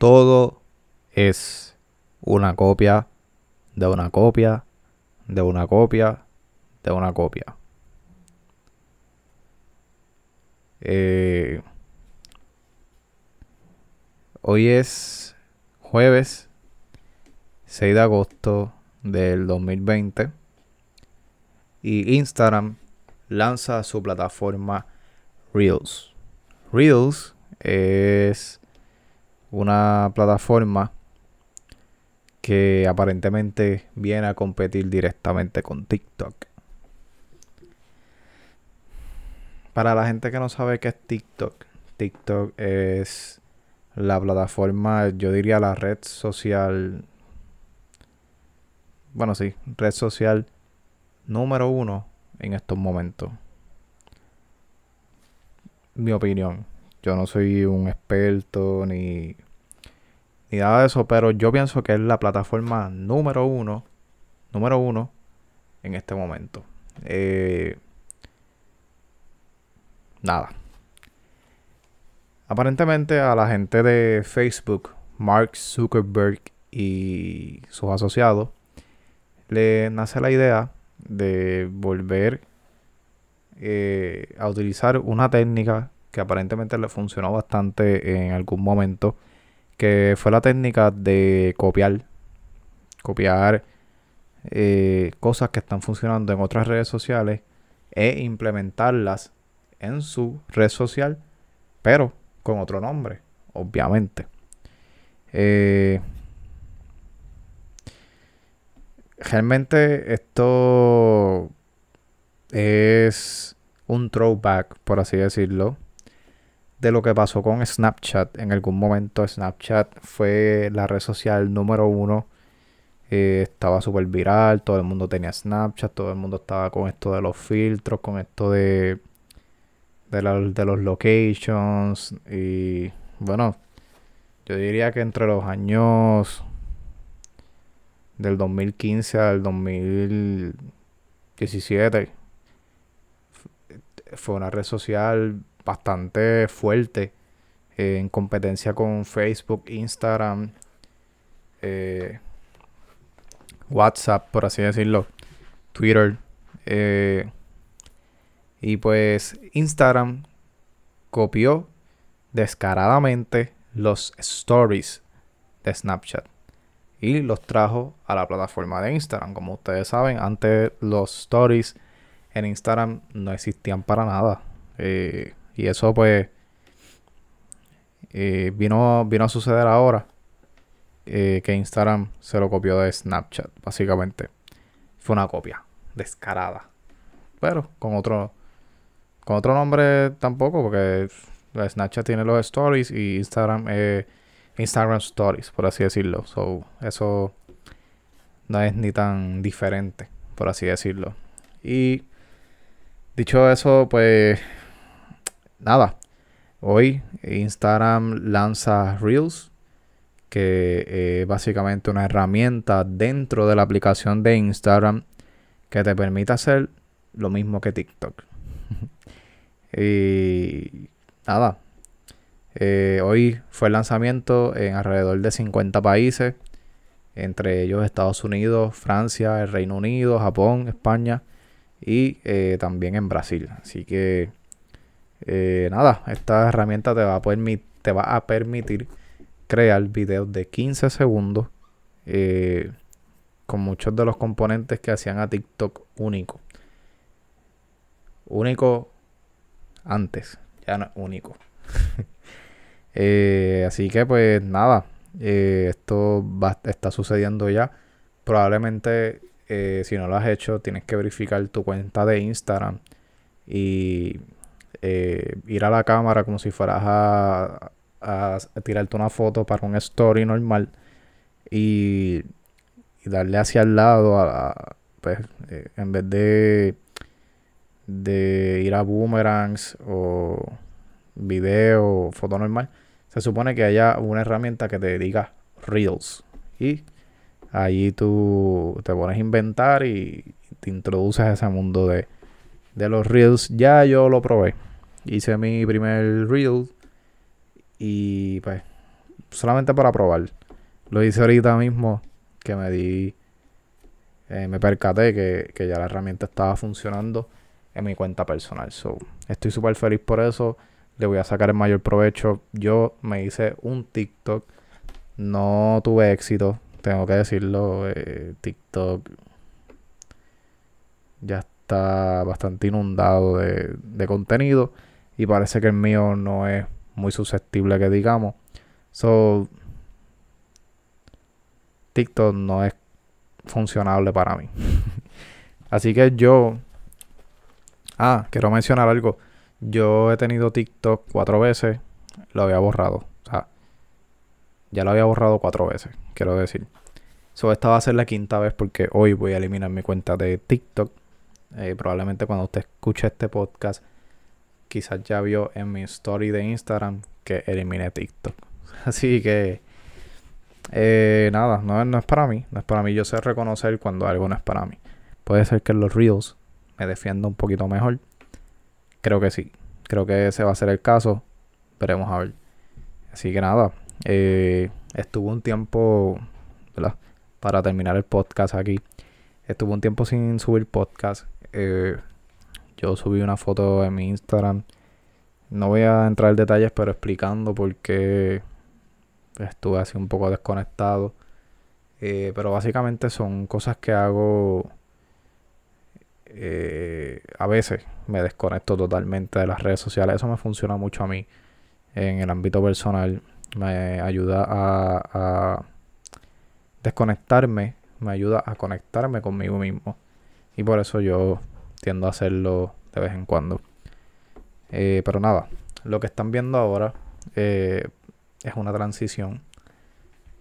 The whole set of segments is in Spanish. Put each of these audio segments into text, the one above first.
todo es una copia de una copia de una copia de una copia. Eh, hoy es jueves 6 de agosto del 2020 y Instagram lanza su plataforma Reels. Reels es una plataforma que aparentemente viene a competir directamente con TikTok. Para la gente que no sabe qué es TikTok, TikTok es la plataforma, yo diría la red social, bueno sí, red social número uno en estos momentos. Mi opinión. Yo no soy un experto ni, ni nada de eso, pero yo pienso que es la plataforma número uno, número uno en este momento. Eh, nada. Aparentemente a la gente de Facebook, Mark Zuckerberg y sus asociados, le nace la idea de volver eh, a utilizar una técnica que aparentemente le funcionó bastante en algún momento, que fue la técnica de copiar, copiar eh, cosas que están funcionando en otras redes sociales e implementarlas en su red social, pero con otro nombre, obviamente. Eh, realmente esto es un throwback, por así decirlo, de lo que pasó con Snapchat. En algún momento Snapchat fue la red social número uno. Eh, estaba súper viral, todo el mundo tenía Snapchat, todo el mundo estaba con esto de los filtros, con esto de, de, de los locations. Y bueno, yo diría que entre los años del 2015 al 2017 fue una red social bastante fuerte eh, en competencia con Facebook, Instagram, eh, WhatsApp, por así decirlo, Twitter. Eh, y pues Instagram copió descaradamente los stories de Snapchat y los trajo a la plataforma de Instagram. Como ustedes saben, antes los stories en Instagram no existían para nada. Y eso pues eh, vino, vino a suceder ahora eh, que Instagram se lo copió de Snapchat, básicamente. Fue una copia descarada. Pero con otro, con otro nombre tampoco, porque Snapchat tiene los stories y Instagram es Instagram Stories, por así decirlo. So, eso no es ni tan diferente, por así decirlo. Y dicho eso, pues nada. Hoy Instagram lanza Reels, que es básicamente una herramienta dentro de la aplicación de Instagram que te permite hacer lo mismo que TikTok. y nada, eh, hoy fue el lanzamiento en alrededor de 50 países, entre ellos Estados Unidos, Francia, el Reino Unido, Japón, España y eh, también en Brasil. Así que eh, nada, esta herramienta te va, a te va a permitir crear videos de 15 segundos con muchos de los componentes que hacían a TikTok único. Único antes, ya no único. Eh, así que pues nada, eh, esto va, está sucediendo ya. Probablemente eh, si no lo has hecho tienes que verificar tu cuenta de Instagram y ir a la cámara como si fueras a, a, tirarte una foto para un story normal y, darle hacia el lado a, pues en vez de de ir a boomerangs o video o foto normal, se supone que haya una herramienta que te diga Reels. Y ahí tú te pones a inventar y te introduces a ese mundo de, de los Reels. Ya yo lo probé. Hice mi primer Reel y pues solamente para probar. Lo hice ahorita mismo que me di, eh, me percaté que, que, ya la herramienta estaba funcionando en mi cuenta personal. So, estoy súper feliz por eso. Le voy a sacar el mayor provecho. Yo me hice un TikTok. No tuve éxito, tengo que decirlo. Eh, TikTok ya está bastante inundado de, contenido. Y parece que el mío no es muy susceptible que digamos. So, TikTok no es funcionable para mí. Así que yo... Ah, quiero mencionar algo. Yo he tenido TikTok cuatro veces. Lo había borrado. O sea, ya lo había borrado cuatro veces, quiero decir. So, esta va a ser la quinta vez porque hoy voy a eliminar mi cuenta de TikTok. Eh, probablemente cuando usted escuche este podcast, quizás ya vio en mi story de Instagram que eliminé TikTok. Así que eh, nada, no, no, es para mí. No es para mí. Yo sé reconocer cuando algo no es para mí. Puede ser que los Reels me defienda un poquito mejor. Creo que sí. Creo que ese va a ser el caso. Veremos a ver. Así que nada. Eh, estuvo un tiempo. ¿verdad? Para terminar el podcast aquí. Estuvo un tiempo sin subir podcast. Eh, yo subí una foto en mi Instagram. No voy a entrar en detalles, pero explicando por qué estuve así un poco desconectado. Eh, pero básicamente son cosas que hago. Eh, a veces me desconecto totalmente de las redes sociales. Eso me funciona mucho a mí en el ámbito personal. Me ayuda a, a desconectarme, me ayuda a conectarme conmigo mismo. Y por eso yo tiendo a hacerlo de vez en cuando. Eh, pero nada, lo que están viendo ahora eh, es una transición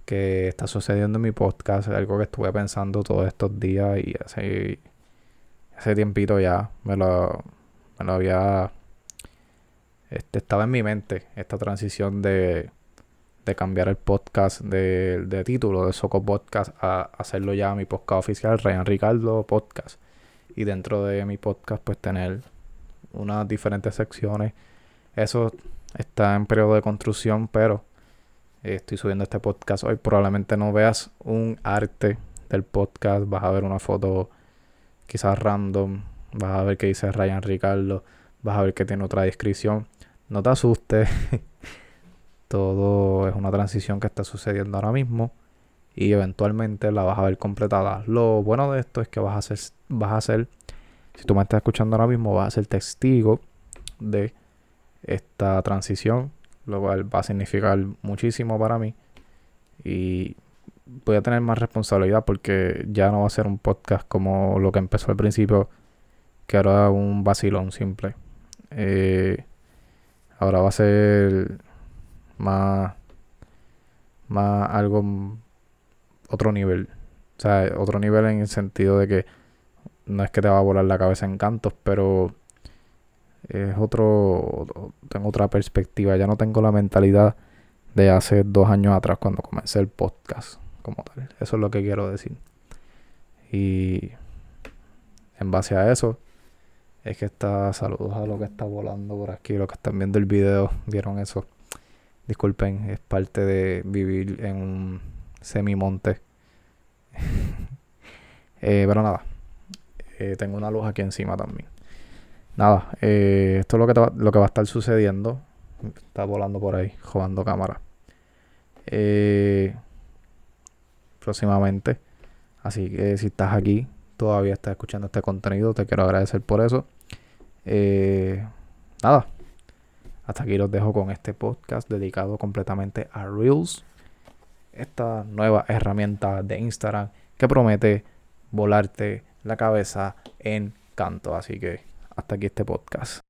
que está sucediendo en mi podcast, algo que estuve pensando todos estos días y hace, hace tiempito ya me lo, me lo había... Este, estaba en mi mente esta transición de, de cambiar el podcast de, de título de Soco Podcast a hacerlo ya mi podcast oficial, Ryan Ricardo Podcast. Y dentro de mi podcast pues tener unas diferentes secciones. Eso está en periodo de construcción, pero estoy subiendo este podcast hoy. Probablemente no veas un arte del podcast, vas a ver una foto quizás random, vas a ver que dice Ryan Ricardo, vas a ver que tiene otra descripción. No te asustes, todo es una transición que está sucediendo ahora mismo y eventualmente la vas a ver completada. Lo bueno de esto es que vas a hacer, vas a hacer, si tú me estás escuchando ahora mismo, vas a ser testigo de esta transición lo cual va a significar muchísimo para mí. Y voy a tener más responsabilidad porque ya no va a ser un podcast como lo que empezó al principio, que era un vacilón simple. Eh, ahora va a ser más, más algo, otro nivel. O sea, otro nivel en el sentido de que no es que te va a volar la cabeza en cantos, pero es otro, tengo otra perspectiva, ya no tengo la mentalidad de hace dos años atrás cuando comencé el podcast como tal. Eso es lo que quiero decir. Y en base a eso, es que está, saludos a lo que está volando por aquí, los que están viendo el video, vieron eso. Disculpen, es parte de vivir en un semimonte. eh, pero nada, eh, tengo una luz aquí encima también nada, eh, esto es lo que, lo que va a estar sucediendo. Está volando por ahí, jugando cámara. Eh, próximamente. Así que si estás aquí, todavía estás escuchando este contenido, te quiero agradecer por eso. Nada, hasta aquí los dejo con este podcast dedicado completamente a Reels. Esta nueva herramienta de Instagram que promete volarte la cabeza en canto. Así que hasta aquí este podcast.